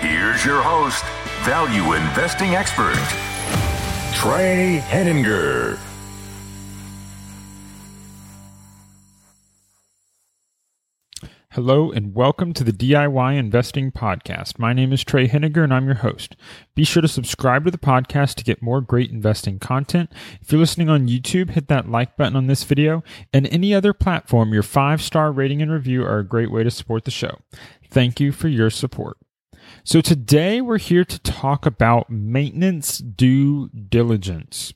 here's your host, value investing expert, Trey Henninger. Hello and welcome to the DIY Investing Podcast. My name is Trey Henninger and I'm your host. Be sure to subscribe to the podcast to get more great investing content. If you're listening on YouTube, hit that like button on this video and any other platform. Your five star rating and review are a great way to support the show. Thank you for your support. So today we're here to talk about maintenance due diligence.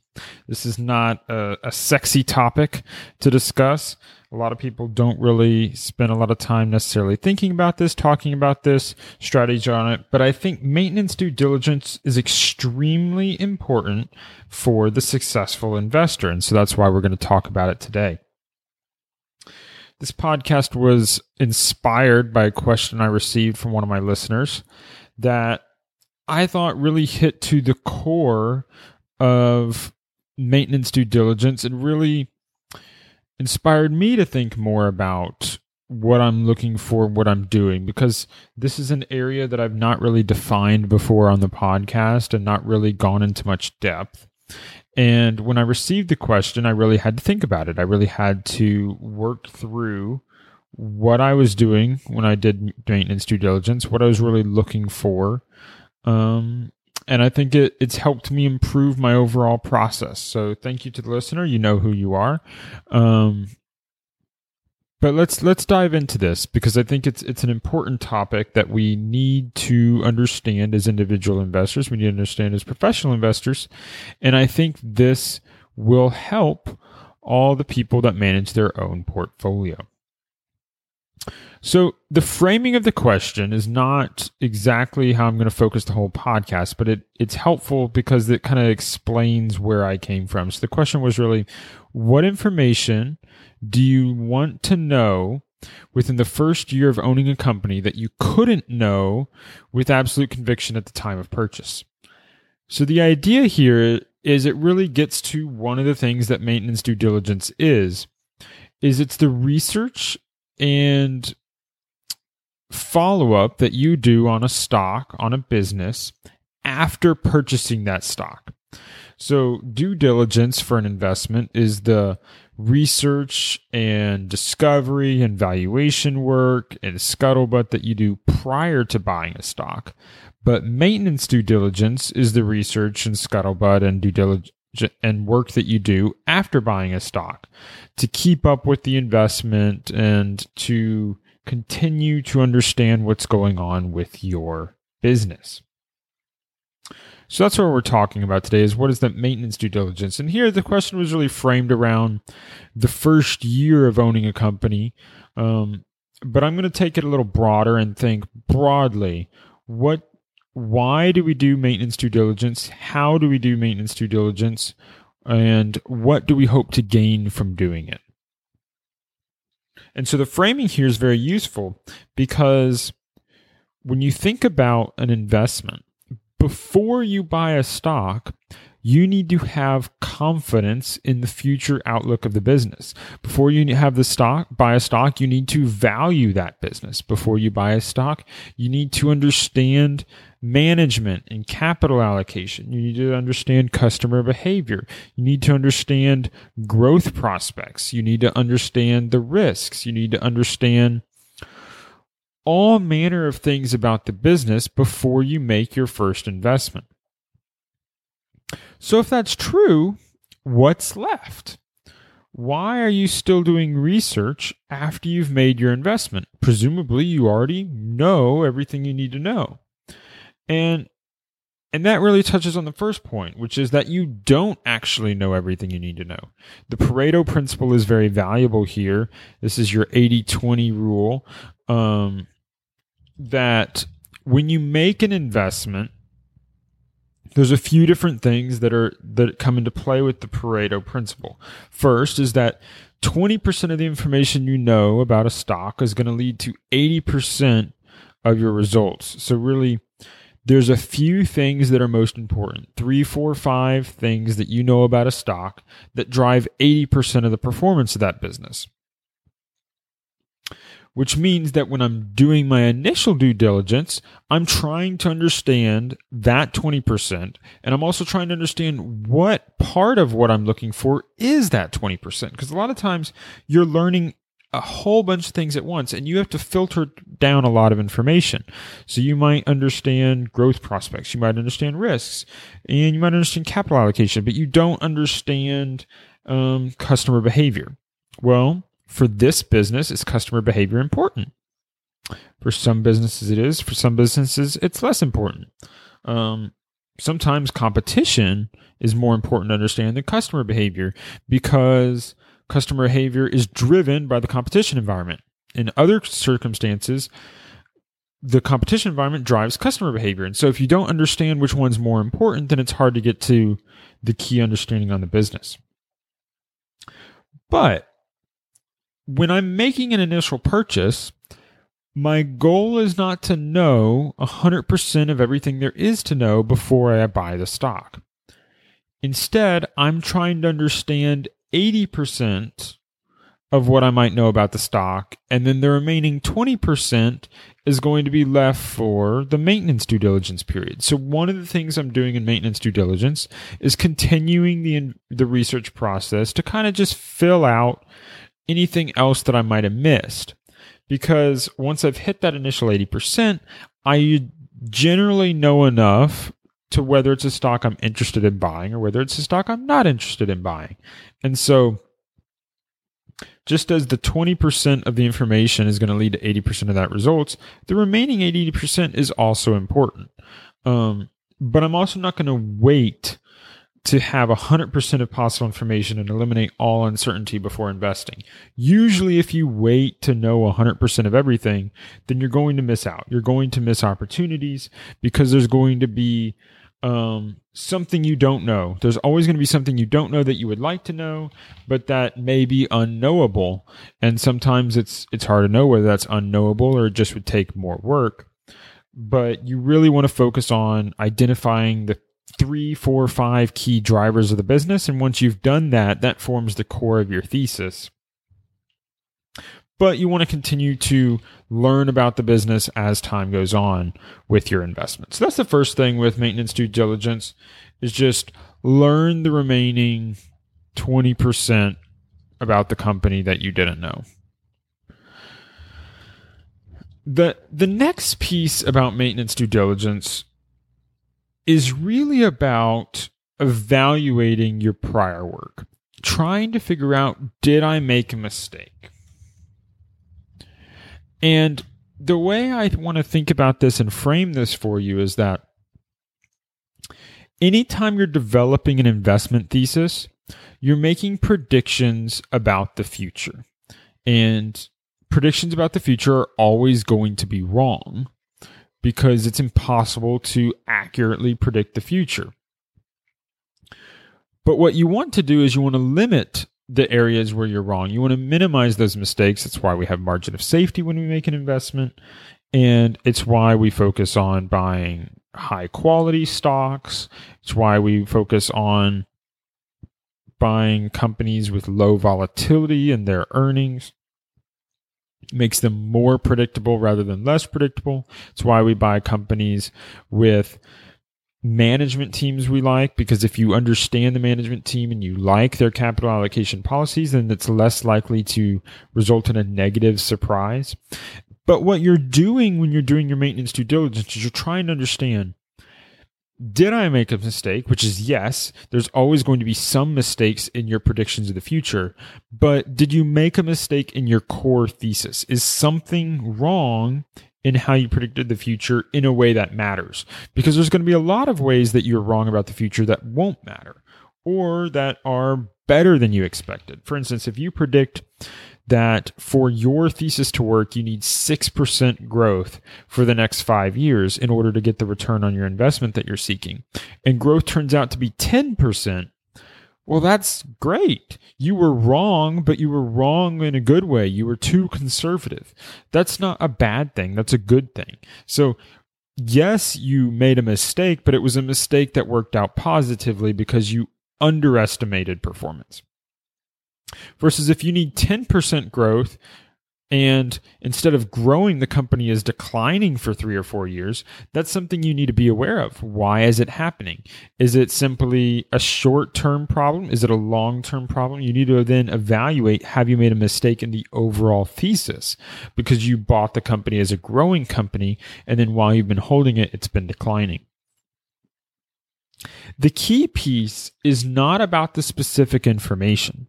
This is not a, a, sexy topic to discuss. A lot of people don't really spend a lot of time necessarily thinking about this, talking about this, strategy on it. But I think maintenance due diligence is extremely important for the successful investor. And so that's why we're going to talk about it today. This podcast was inspired by a question I received from one of my listeners that I thought really hit to the core of maintenance due diligence and really inspired me to think more about what I'm looking for, what I'm doing, because this is an area that I've not really defined before on the podcast and not really gone into much depth. And when I received the question, I really had to think about it. I really had to work through what I was doing when I did maintenance due diligence, what I was really looking for. Um, and I think it, it's helped me improve my overall process. So thank you to the listener. You know who you are. Um, but let's let's dive into this because I think it's it's an important topic that we need to understand as individual investors. We need to understand as professional investors, and I think this will help all the people that manage their own portfolio. So the framing of the question is not exactly how I'm going to focus the whole podcast, but it, it's helpful because it kind of explains where I came from. So the question was really, what information do you want to know within the first year of owning a company that you couldn't know with absolute conviction at the time of purchase? So the idea here is it really gets to one of the things that maintenance due diligence is, is it's the research and follow up that you do on a stock, on a business, after purchasing that stock. So, due diligence for an investment is the research and discovery and valuation work and scuttlebutt that you do prior to buying a stock. But maintenance due diligence is the research and scuttlebutt and due diligence and work that you do after buying a stock to keep up with the investment and to continue to understand what's going on with your business. So that's what we're talking about today is what is the maintenance due diligence? And here the question was really framed around the first year of owning a company. Um, but I'm going to take it a little broader and think broadly. What, why do we do maintenance due diligence? How do we do maintenance due diligence? And what do we hope to gain from doing it? And so the framing here is very useful because when you think about an investment, before you buy a stock, you need to have confidence in the future outlook of the business. Before you have the stock, buy a stock, you need to value that business. Before you buy a stock, you need to understand management and capital allocation. You need to understand customer behavior. You need to understand growth prospects. You need to understand the risks. You need to understand all manner of things about the business before you make your first investment. So, if that's true, what's left? Why are you still doing research after you've made your investment? Presumably, you already know everything you need to know. And and that really touches on the first point, which is that you don't actually know everything you need to know. The Pareto principle is very valuable here. This is your 80 20 rule. Um, that when you make an investment, there's a few different things that are that come into play with the Pareto principle. First is that 20% of the information you know about a stock is going to lead to 80% of your results. So really there's a few things that are most important three, four, five things that you know about a stock that drive 80% of the performance of that business. Which means that when I'm doing my initial due diligence, I'm trying to understand that 20%. And I'm also trying to understand what part of what I'm looking for is that 20%. Because a lot of times you're learning a whole bunch of things at once and you have to filter down a lot of information. So you might understand growth prospects, you might understand risks, and you might understand capital allocation, but you don't understand um, customer behavior. Well, for this business, is customer behavior important? For some businesses, it is. For some businesses, it's less important. Um, sometimes competition is more important to understand than customer behavior because customer behavior is driven by the competition environment. In other circumstances, the competition environment drives customer behavior. And so if you don't understand which one's more important, then it's hard to get to the key understanding on the business. But when I'm making an initial purchase, my goal is not to know 100% of everything there is to know before I buy the stock. Instead, I'm trying to understand 80% of what I might know about the stock, and then the remaining 20% is going to be left for the maintenance due diligence period. So one of the things I'm doing in maintenance due diligence is continuing the the research process to kind of just fill out anything else that I might have missed. Because once I've hit that initial 80%, I generally know enough to whether it's a stock I'm interested in buying or whether it's a stock I'm not interested in buying. And so, just as the 20% of the information is going to lead to 80% of that results, the remaining 80% is also important. Um, but I'm also not going to wait to have 100% of possible information and eliminate all uncertainty before investing. Usually, if you wait to know 100% of everything, then you're going to miss out. You're going to miss opportunities because there's going to be um, something you don't know. There's always going to be something you don't know that you would like to know, but that may be unknowable. And sometimes it's it's hard to know whether that's unknowable or it just would take more work. But you really want to focus on identifying the three, four, five key drivers of the business. And once you've done that, that forms the core of your thesis but you want to continue to learn about the business as time goes on with your investment. So that's the first thing with maintenance due diligence is just learn the remaining 20% about the company that you didn't know. The the next piece about maintenance due diligence is really about evaluating your prior work, trying to figure out did I make a mistake? And the way I want to think about this and frame this for you is that anytime you're developing an investment thesis, you're making predictions about the future. And predictions about the future are always going to be wrong because it's impossible to accurately predict the future. But what you want to do is you want to limit the areas where you're wrong. You want to minimize those mistakes. That's why we have margin of safety when we make an investment. And it's why we focus on buying high quality stocks. It's why we focus on buying companies with low volatility in their earnings. Makes them more predictable rather than less predictable. It's why we buy companies with management teams we like because if you understand the management team and you like their capital allocation policies, then it's less likely to result in a negative surprise. But what you're doing when you're doing your maintenance due diligence is you're trying to understand did I make a mistake? Which is yes. There's always going to be some mistakes in your predictions of the future. But did you make a mistake in your core thesis? Is something wrong in how you predicted the future in a way that matters? Because there's going to be a lot of ways that you're wrong about the future that won't matter or that are better than you expected. For instance, if you predict that for your thesis to work, you need 6% growth for the next five years in order to get the return on your investment that you're seeking. And growth turns out to be 10%. Well, that's great. You were wrong, but you were wrong in a good way. You were too conservative. That's not a bad thing. That's a good thing. So, yes, you made a mistake, but it was a mistake that worked out positively because you underestimated performance. Versus if you need 10% growth and instead of growing, the company is declining for three or four years, that's something you need to be aware of. Why is it happening? Is it simply a short term problem? Is it a long term problem? You need to then evaluate have you made a mistake in the overall thesis because you bought the company as a growing company, and then while you've been holding it, it's been declining. The key piece is not about the specific information.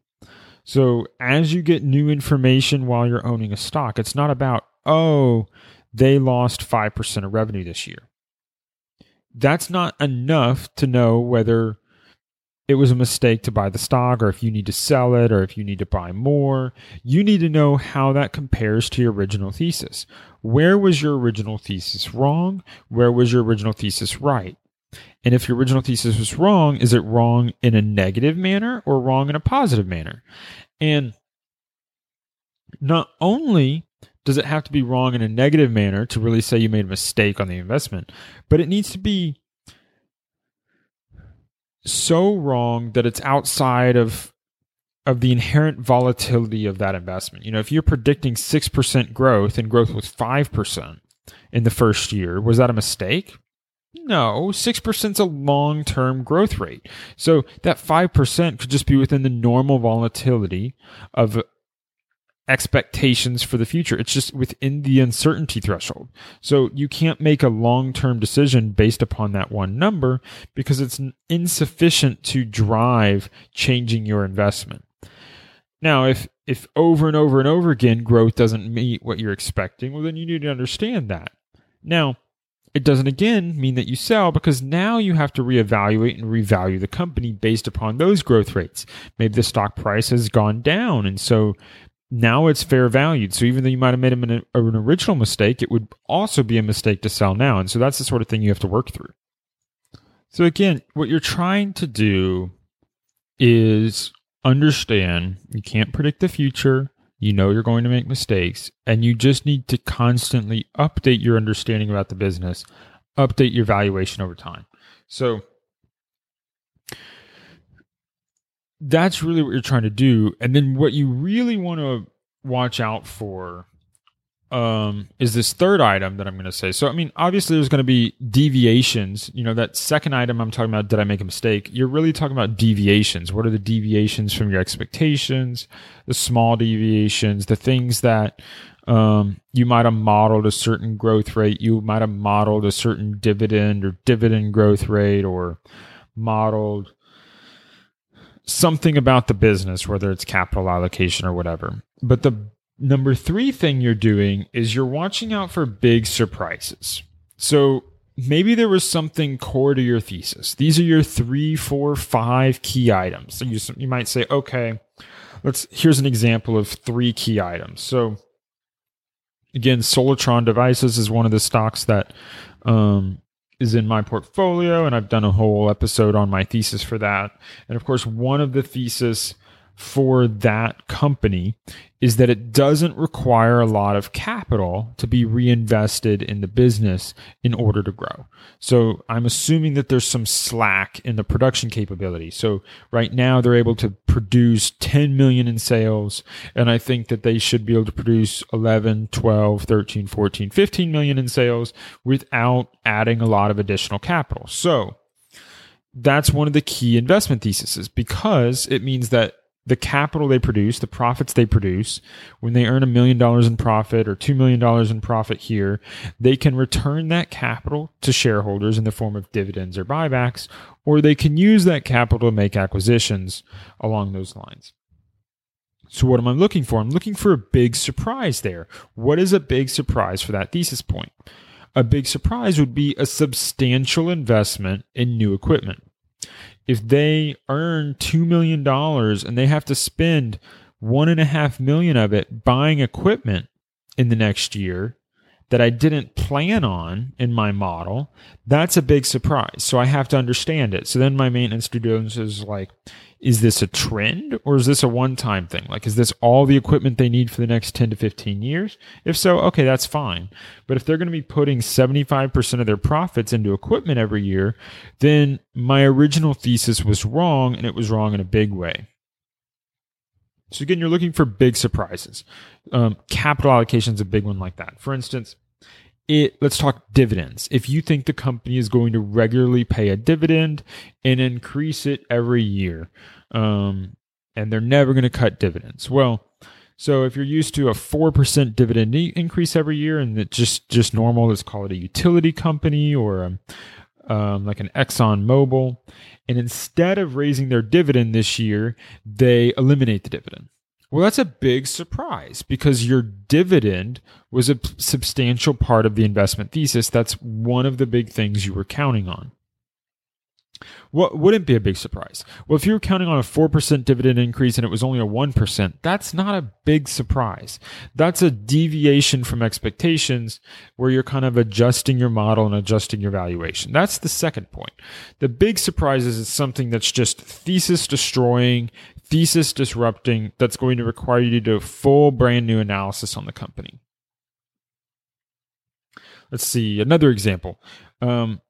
So as you get new information while you're owning a stock, it's not about, oh, they lost 5% of revenue this year. That's not enough to know whether it was a mistake to buy the stock or if you need to sell it or if you need to buy more. You need to know how that compares to your original thesis. Where was your original thesis wrong? Where was your original thesis right? And if your original thesis was wrong, is it wrong in a negative manner or wrong in a positive manner? And not only does it have to be wrong in a negative manner to really say you made a mistake on the investment, but it needs to be so wrong that it's outside of of the inherent volatility of that investment. You know, if you're predicting 6% growth and growth was 5% in the first year, was that a mistake? No, 6% is a long term growth rate. So that 5% could just be within the normal volatility of expectations for the future. It's just within the uncertainty threshold. So you can't make a long term decision based upon that one number because it's insufficient to drive changing your investment. Now, if if over and over and over again growth doesn't meet what you're expecting, well then you need to understand that. Now, it doesn't again mean that you sell because now you have to reevaluate and revalue the company based upon those growth rates. Maybe the stock price has gone down and so now it's fair valued. So even though you might have made an, original mistake, it would also be a mistake to sell now. And so that's the sort of thing you have to work through. So again, what you're trying to do is understand you can't predict the future. You know you're going to make mistakes, and you just need to constantly update your understanding about the business, update your valuation over time. So that's really what you're trying to do. And then what you really want to watch out for um, is this third item that I'm going to say. So, I mean, obviously, there's going to be deviations. You know, that second item I'm talking about, did I make a mistake? You're really talking about deviations. What are the deviations from your expectations? The small deviations, the things that um, you might have modeled a certain growth rate. You might have modeled a certain dividend or dividend growth rate or modeled something about the business, whether it's capital allocation or whatever. But the Number three thing you're doing is you're watching out for big surprises. So maybe there was something core to your thesis. These are your three, four, five key items. So you, you might say, okay, let's, here's an example of three key items. So again, Solitron Devices is one of the stocks that, um, is in my portfolio and I've done a whole episode on my thesis for that. And of course, one of the thesis for that company is that it doesn't require a lot of capital to be reinvested in the business in order to grow. So I'm assuming that there's some slack in the production capability. So right now they're able to produce 10 million in sales and I think that they should be able to produce 11, 12, 13, 14, 15 million in sales without adding a lot of additional capital. So that's one of the key investment theses because it means that the capital they produce, the profits they produce, when they earn a million dollars in profit or two million dollars in profit here, they can return that capital to shareholders in the form of dividends or buybacks, or they can use that capital to make acquisitions along those lines. So, what am I looking for? I'm looking for a big surprise there. What is a big surprise for that thesis point? A big surprise would be a substantial investment in new equipment if they earn $2 million and they have to spend one and a half million of it buying equipment in the next year that I didn't plan on in my model, that's a big surprise. So I have to understand it. So then my maintenance due diligence is like, is this a trend or is this a one time thing? Like, is this all the equipment they need for the next 10 to 15 years? If so, okay, that's fine. But if they're going to be putting 75% of their profits into equipment every year, then my original thesis was wrong and it was wrong in a big way. So again, you're looking for big surprises. Um, capital allocation is a big one like that. For instance, it let's talk dividends. If you think the company is going to regularly pay a dividend and increase it every year, um, and they're never going to cut dividends, well, so if you're used to a four percent dividend increase every year, and it's just just normal, let's call it a utility company or a, um, like an Exxon Mobil, and instead of raising their dividend this year, they eliminate the dividend. Well, that's a big surprise because your dividend was a substantial part of the investment thesis. That's one of the big things you were counting on. What wouldn't be a big surprise? Well, if you were counting on a 4% dividend increase and it was only a 1%, that's not a big surprise. That's a deviation from expectations where you're kind of adjusting your model and adjusting your valuation. That's the second point. The big surprise is it's something that's just thesis destroying, thesis disrupting, that's going to require you to do a full brand new analysis on the company. Let's see another example. Um,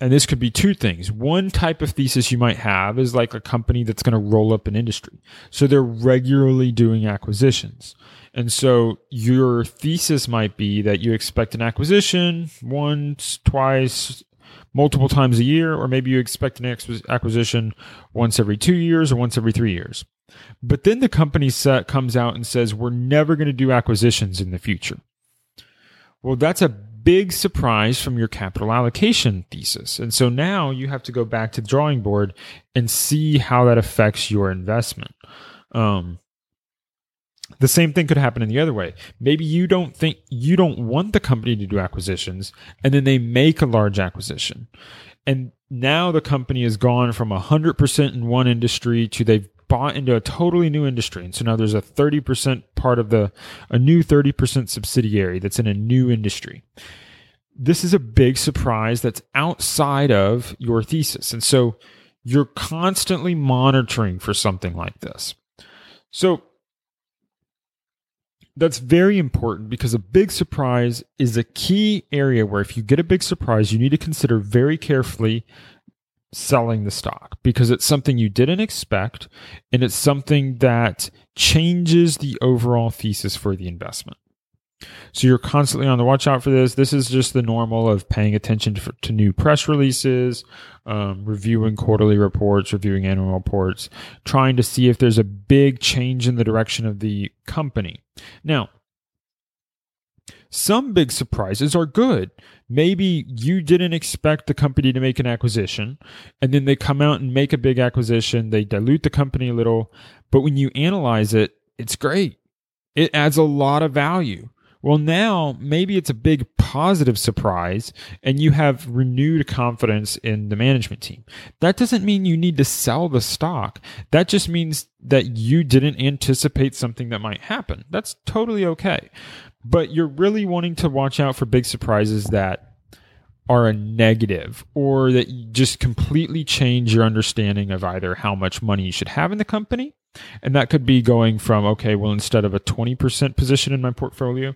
and this could be two things. One type of thesis you might have is like a company that's going to roll up an industry. So they're regularly doing acquisitions. And so your thesis might be that you expect an acquisition once, twice, multiple times a year, or maybe you expect an acquisition once every two years or once every three years. But then the company set comes out and says, we're never going to do acquisitions in the future. Well, that's a big surprise from your capital allocation thesis. And so now you have to go back to the drawing board and see how that affects your investment. Um, the same thing could happen in the other way. Maybe you don't think you don't want the company to do acquisitions and then they make a large acquisition. And now the company has gone from 100% in one industry to they've bought into a totally new industry. And so now there's a 30% part of the, a new 30% subsidiary that's in a new industry. This is a big surprise that's outside of your thesis. And so you're constantly monitoring for something like this. So that's very important because a big surprise is a key area where if you get a big surprise, you need to consider very carefully selling the stock because it's something you didn't expect and it's something that changes the overall thesis for the investment. So you're constantly on the watch out for this. This is just the normal of paying attention to, to new press releases, um, reviewing quarterly reports, reviewing annual reports, trying to see if there's a big change in the direction of the company. Now, some big surprises are good. Maybe you didn't expect the company to make an acquisition, and then they come out and make a big acquisition. They dilute the company a little, but when you analyze it, it's great. It adds a lot of value. Well, now maybe it's a big positive surprise and you have renewed confidence in the management team. That doesn't mean you need to sell the stock. That just means that you didn't anticipate something that might happen. That's totally okay. But you're really wanting to watch out for big surprises that are a negative or that just completely change your understanding of either how much money you should have in the company and that could be going from, okay, well, instead of a 20% position in my portfolio,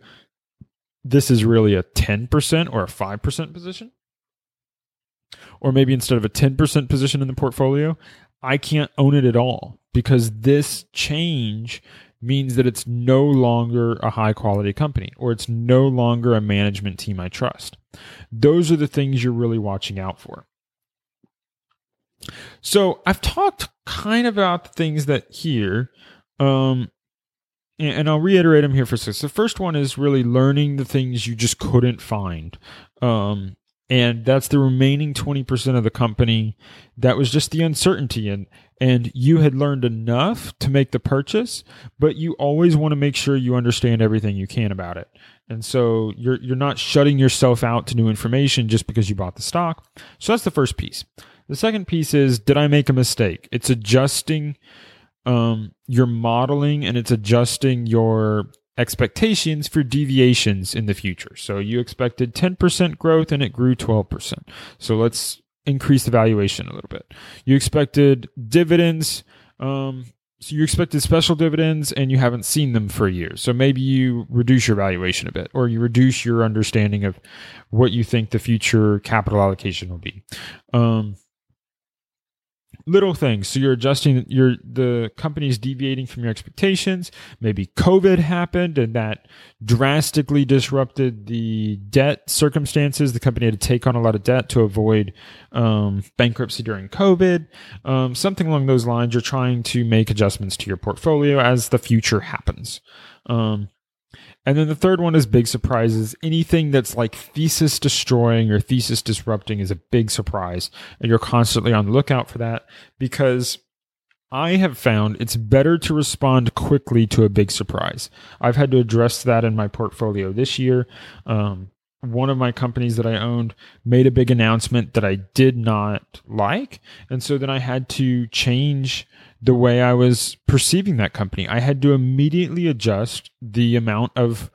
this is really a 10% or a 5% position. Or maybe instead of a 10% position in the portfolio, I can't own it at all because this change means that it's no longer a high quality company or it's no longer a management team I trust. Those are the things you're really watching out for. So I've talked kind of about the things that here, um, and, and I'll reiterate them here for six. The first one is really learning the things you just couldn't find. Um, and that's the remaining 20% of the company that was just the uncertainty and and you had learned enough to make the purchase but you always want to make sure you understand everything you can about it and so you're you're not shutting yourself out to new information just because you bought the stock so that's the first piece the second piece is did i make a mistake it's adjusting um, your modeling and it's adjusting your expectations for deviations in the future. So you expected 10% growth and it grew 12%. So let's increase the valuation a little bit. You expected dividends, um, so you expected special dividends and you haven't seen them for years. So maybe you reduce your valuation a bit or you reduce your understanding of what you think the future capital allocation will be. Um, little things. So you're adjusting your the company's deviating from your expectations. Maybe COVID happened and that drastically disrupted the debt circumstances. The company had to take on a lot of debt to avoid um, bankruptcy during COVID. Um, something along those lines. You're trying to make adjustments to your portfolio as the future happens. Um, and then the third one is big surprises. Anything that's like thesis destroying or thesis disrupting is a big surprise. And you're constantly on the lookout for that because I have found it's better to respond quickly to a big surprise. I've had to address that in my portfolio this year. Um, one of my companies that I owned made a big announcement that I did not like. And so then I had to change the way I was perceiving that company. I had to immediately adjust the amount of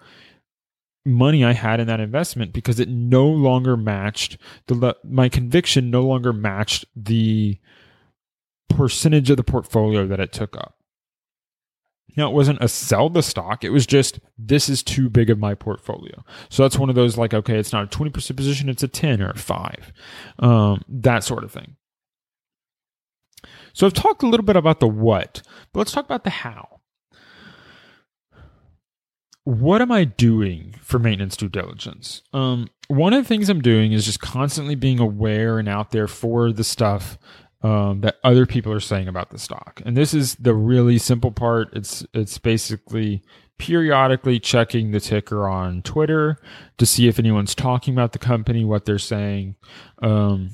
money I had in that investment because it no longer matched the my conviction no longer matched the percentage of the portfolio that it took up. Now, it wasn't a sell the stock. It was just, this is too big of my portfolio. So that's one of those like, okay, it's not a 20% position, it's a 10 or a 5. Um, that sort of thing. So I've talked a little bit about the what, but let's talk about the how. What am I doing for maintenance due diligence? Um, one of the things I'm doing is just constantly being aware and out there for the stuff um, that other people are saying about the stock. And this is the really simple part. It's it's basically periodically checking the ticker on Twitter to see if anyone's talking about the company, what they're saying. Um,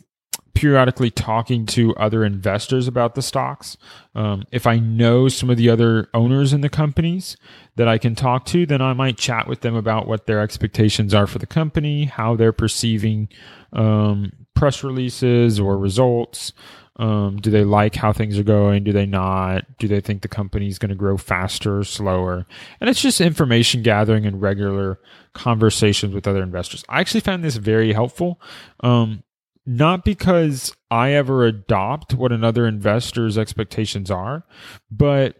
periodically talking to other investors about the stocks. Um, if I know some of the other owners in the companies that I can talk to, then I might chat with them about what their expectations are for the company, how they're perceiving um, press releases or results. Um, do they like how things are going? Do they not? Do they think the company is going to grow faster or slower? And it's just information gathering and regular conversations with other investors. I actually found this very helpful. Um, not because I ever adopt what another investor's expectations are, but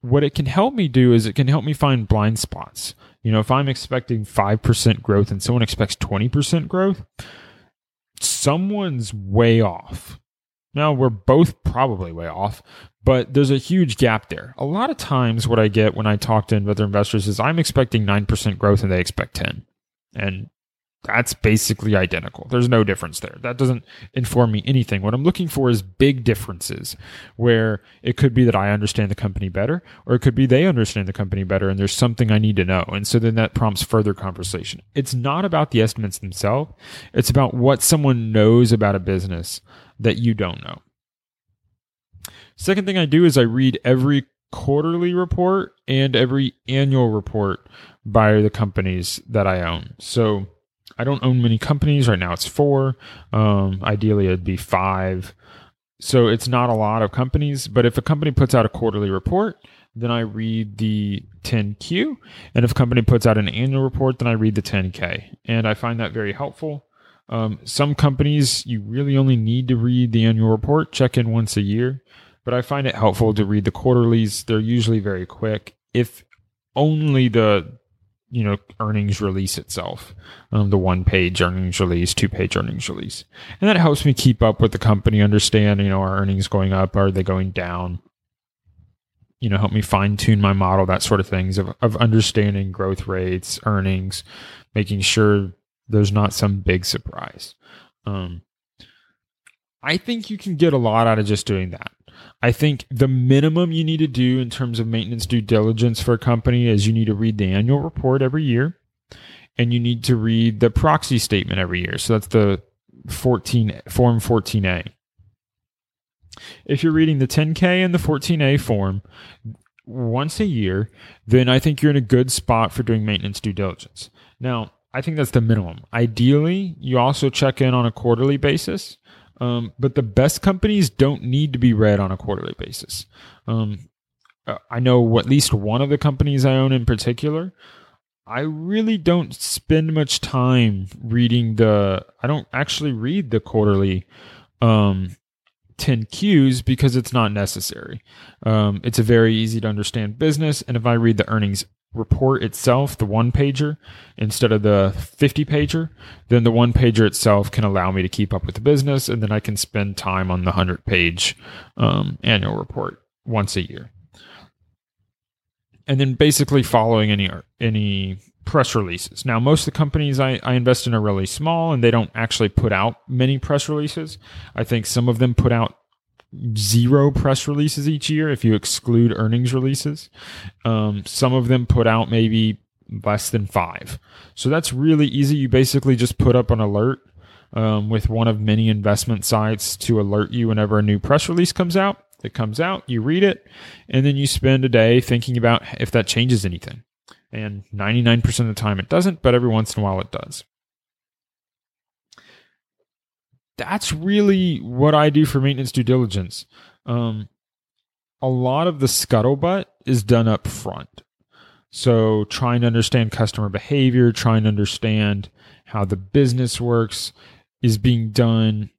what it can help me do is it can help me find blind spots. You know, if I'm expecting 5% growth and someone expects 20% growth, someone's way off. Now, we're both probably way off, but there's a huge gap there. A lot of times, what I get when I talk to other investors is I'm expecting 9% growth and they expect 10. And that's basically identical. There's no difference there. That doesn't inform me anything. What I'm looking for is big differences where it could be that I understand the company better, or it could be they understand the company better and there's something I need to know. And so then that prompts further conversation. It's not about the estimates themselves, it's about what someone knows about a business that you don't know. Second thing I do is I read every quarterly report and every annual report by the companies that I own. So, I don't own many companies right now. It's four. Um, ideally, it'd be five. So it's not a lot of companies. But if a company puts out a quarterly report, then I read the 10Q. And if a company puts out an annual report, then I read the 10K. And I find that very helpful. Um, some companies, you really only need to read the annual report, check in once a year. But I find it helpful to read the quarterlies. They're usually very quick. If only the you know earnings release itself. Um, the one page earnings release two page earnings release. And that helps me keep up with the company understand you know are earnings going up? Are they going down? You know help me fine tune my model that sort of things of, of understanding growth rates earnings making sure there's not some big surprise. Um, I think you can get a lot out of just doing that. I think the minimum you need to do in terms of maintenance due diligence for a company is you need to read the annual report every year and you need to read the proxy statement every year. So that's the 14 form 14A. If you're reading the 10K and the 14A form once a year, then I think you're in a good spot for doing maintenance due diligence. Now, I think that's the minimum. Ideally, you also check in on a quarterly basis, um, but the best companies don't need to be read on a quarterly basis. Um, uh, I know at least one of the companies I own in particular. I really don't spend much time reading the. I don't actually read the quarterly um, 10Qs because it's not necessary. Um, it's a very easy to understand business. And if I read the earnings report itself, the one pager, instead of the 50 pager, then the one pager itself can allow me to keep up with the business. And then I can spend time on the 100 page um, annual report once a year. And then basically following any any press releases. Now, most of the companies I, I invest in are really small and they don't actually put out many press releases. I think some of them put out zero press releases each year if you exclude earnings releases. Um, some of them put out maybe less than five. So that's really easy. You basically just put up an alert um, with one of many investment sites to alert you whenever a new press release comes out. It comes out, you read it, and then you spend a day thinking about if that changes anything. And 99% of the time it doesn't, but every once in a while it does. That's really what I do for maintenance due diligence. Um, a lot of the scuttlebutt is done up front. So, trying to understand customer behavior, trying to understand how the business works is being done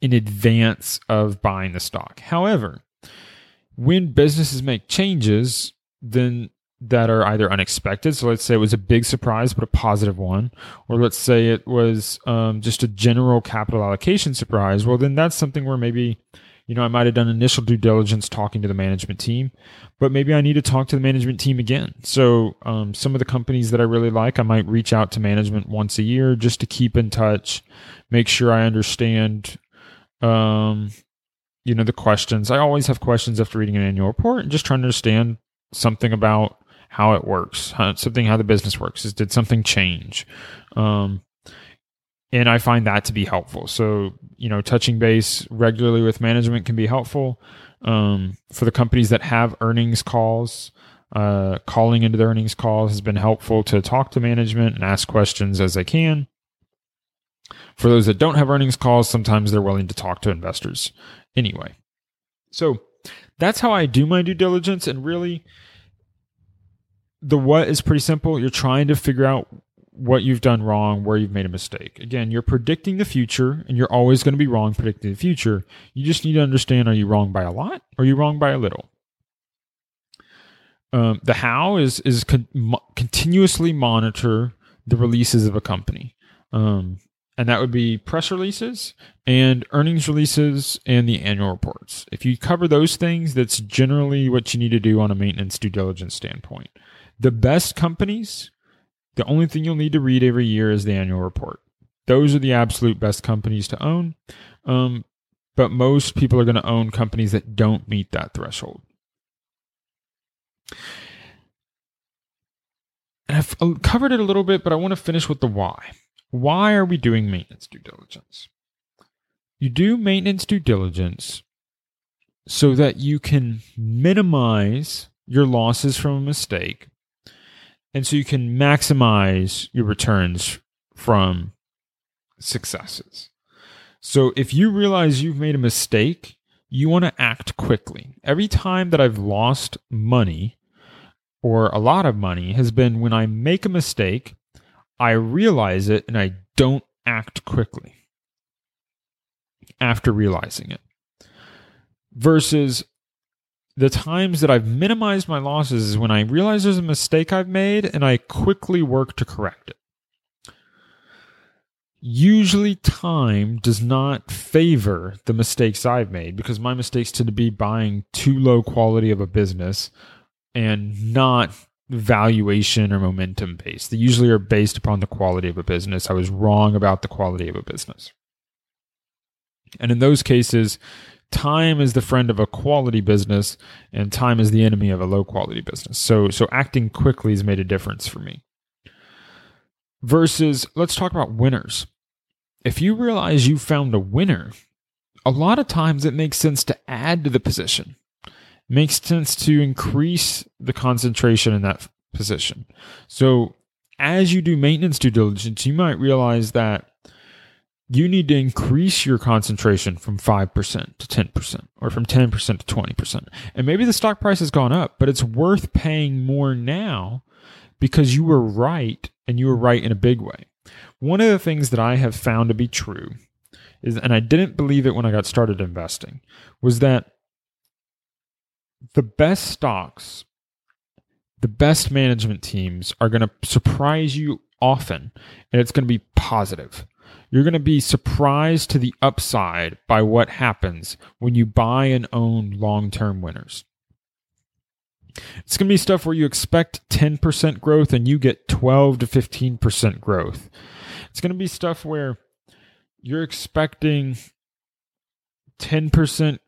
in advance of buying the stock. However, when businesses make changes, then that are either unexpected. So let's say it was a big surprise, but a positive one, or let's say it was um, just a general capital allocation surprise. Well, then that's something where maybe, you know, I might have done initial due diligence talking to the management team, but maybe I need to talk to the management team again. So um, some of the companies that I really like, I might reach out to management once a year just to keep in touch, make sure I understand. Um, you know the questions. I always have questions after reading an annual report and just trying to understand something about how it works, how, something how the business works. Is did something change? Um, and I find that to be helpful. So you know, touching base regularly with management can be helpful. Um, for the companies that have earnings calls, uh, calling into the earnings calls has been helpful to talk to management and ask questions as they can. For those that don't have earnings calls, sometimes they're willing to talk to investors anyway. So that's how I do my due diligence. And really, the what is pretty simple. You're trying to figure out what you've done wrong, where you've made a mistake. Again, you're predicting the future and you're always going to be wrong predicting the future. You just need to understand are you wrong by a lot or are you wrong by a little? Um, the how is is con- mo- continuously monitor the releases of a company. Um, and that would be press releases and earnings releases and the annual reports. If you cover those things, that's generally what you need to do on a maintenance due diligence standpoint. The best companies, the only thing you'll need to read every year is the annual report. Those are the absolute best companies to own. Um, but most people are going to own companies that don't meet that threshold. And I've uh, covered it a little bit, but I want to finish with the why. Why are we doing maintenance due diligence? You do maintenance due diligence so that you can minimize your losses from a mistake and so you can maximize your returns from successes. So if you realize you've made a mistake, you want to act quickly. Every time that I've lost money or a lot of money has been when I make a mistake, I realize it and I don't act quickly after realizing it. Versus the times that I've minimized my losses is when I realize there's a mistake I've made and I quickly work to correct it. Usually, time does not favor the mistakes I've made because my mistakes tend to be buying too low quality of a business and not valuation or momentum based. They usually are based upon the quality of a business. I was wrong about the quality of a business. And in those cases, time is the friend of a quality business and time is the enemy of a low quality business. So so acting quickly has made a difference for me. Versus let's talk about winners. If you realize you found a winner, a lot of times it makes sense to add to the position. It makes sense to increase the concentration in that position. So as you do maintenance due diligence, you might realize that you need to increase your concentration from 5% to 10% or from 10% to 20%. And maybe the stock price has gone up, but it's worth paying more now because you were right and you were right in a big way. One of the things that I have found to be true is, and I didn't believe it when I got started investing, was that the best stocks, the best management teams are going to surprise you often, and it's going to be positive. You're going to be surprised to the upside by what happens when you buy and own long term winners. It's going to be stuff where you expect 10% growth and you get 12 to 15% growth. It's going to be stuff where you're expecting 10%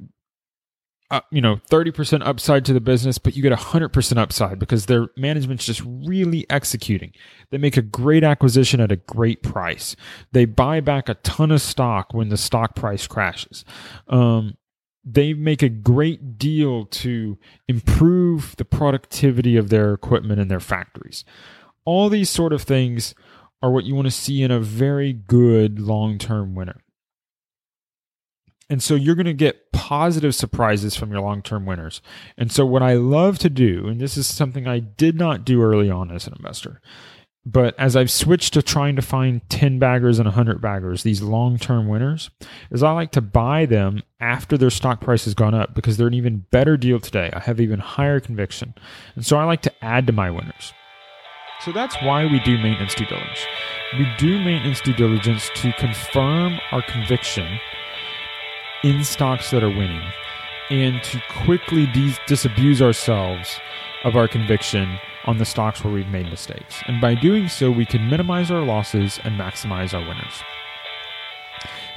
uh, you know 30% upside to the business but you get 100% upside because their management's just really executing. They make a great acquisition at a great price. They buy back a ton of stock when the stock price crashes. Um, they make a great deal to improve the productivity of their equipment and their factories. All these sort of things are what you want to see in a very good long-term winner and so you're going to get positive surprises from your long term winners. And so, what I love to do, and this is something I did not do early on as an investor, but as I've switched to trying to find 10 baggers and 100 baggers, these long term winners, is I like to buy them after their stock price has gone up because they're an even better deal today. I have even higher conviction. And so, I like to add to my winners. So, that's why we do maintenance due diligence. We do maintenance due diligence to confirm our conviction in stocks that are winning and to quickly dis- disabuse ourselves of our conviction on the stocks where we've made mistakes. And by doing so, we can minimize our losses and maximize our winners.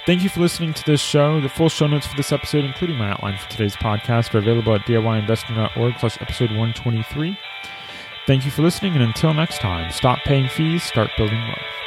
Thank you for listening to this show. The full show notes for this episode, including my outline for today's podcast, are available at DIYinvesting.org slash episode 123. Thank you for listening, and until next time, stop paying fees, start building wealth.